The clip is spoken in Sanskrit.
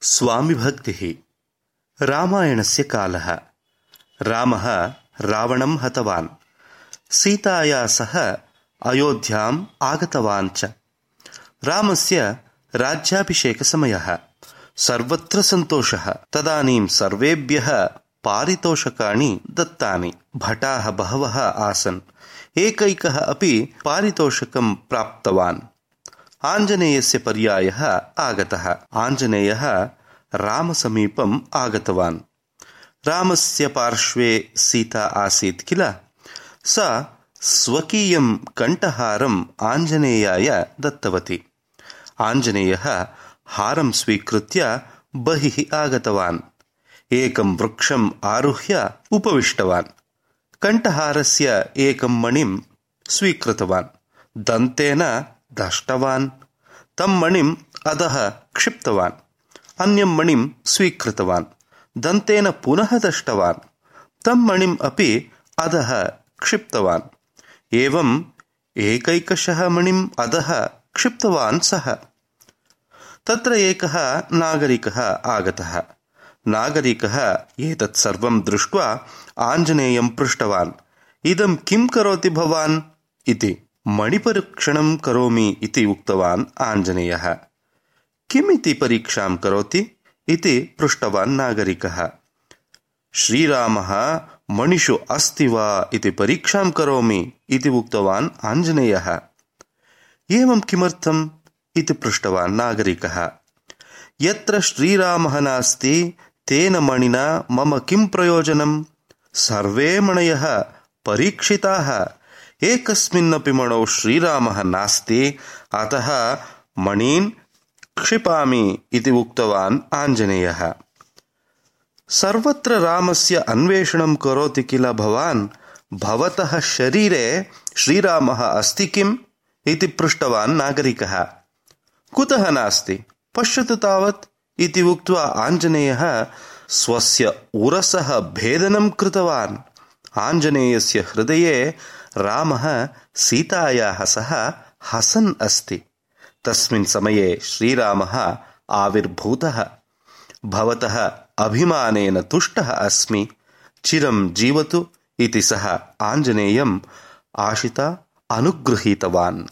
स्वामिभक्तिः। रामायणस्य कालः। रामः रावणं हतवान्। सीताया सह अयोध्याम् आगतवान् च। रामस्य राज्याभिषेकसमयः। सर्वत्र सन्तोषः। तदानीं सर्वेभ्यः पारितोषकाणि दत्तानि। भटाः बहवः आसन्। एकैकः अपि पारितोषकं प्राप्तवान् आञ्जनेयस्य पर्यायः आगतः। आञ्जनेयः रामसमीपम् आगतवान्। रामस्य पार्श्वे सीता आसीत् किल? सा स्वकीयं कण्ठहारम् आञ्जनेयाय दत्तवती। आञ्जनेयः हारं स्वीकृत्य बहिः आगतवान्। एकं वृक्षम् आरुह्य उपविष्टवान्। कण्ठहारस्य एकं मणिं स्वीकृतवान्। दन्तेन दष्टवान्। तं मणिम् अधः क्षिप्तवान्। अन्यं मणिं स्वीकृतवान्। दन्तेन पुनः दष्टवान्। तं मणिम् अपि अधः क्षिप्तवान्। एवम् एकैकशः मणिम् अधः क्षिप्तवान् सः। तत्र एकः नागरिकः आगतः। नागरिकः एतत् सर्वं दृष्ट्वा आञ्जनेयं पृष्टवान्। इदं किं करोति भवान्? इति मणिपरीक्षणं करोमि इति उक्तवान् आञ्जनेयः। किमिति परीक्षां करोति इति पृष्टवान् नागरिकः। श्रीरामः मणिषु अस्ति वा इति परीक्षां करोमि इति उक्तवान् आञ्जनेयः। एवं किमर्थम् इति पृष्टवान् नागरिकः। यत्र श्रीरामः नास्ति तेन मणिना मम किं प्रयोजनं सर्वे मणयः परीक्षिताः एकस्मिन्नपि मणौ श्रीरामः नास्ति। अतः मणीन् क्षिपामि इति उक्तवान् आञ्जनेयः। सर्वत्र रामस्य अन्वेषणं करोति किल भवान्? भवतः शरीरे श्रीरामः अस्ति किम्? इति पृष्टवान् नागरिकः। कुतः नास्ति? पश्यतु तावत् इति उक्त्वा आञ्जनेयः स्वस्य उरसः भेदनं कृतवान् आञ्जनेयस्य हृदये रामः सीतायाः सह हसन् अस्ति। तस्मिन् समये श्रीरामः आविर्भूतः। भवतः अभिमानेन तुष्टः अस्मि। चिरं जीवतु इति सः आञ्जनेयम् आशिता अनुगृहीतवान्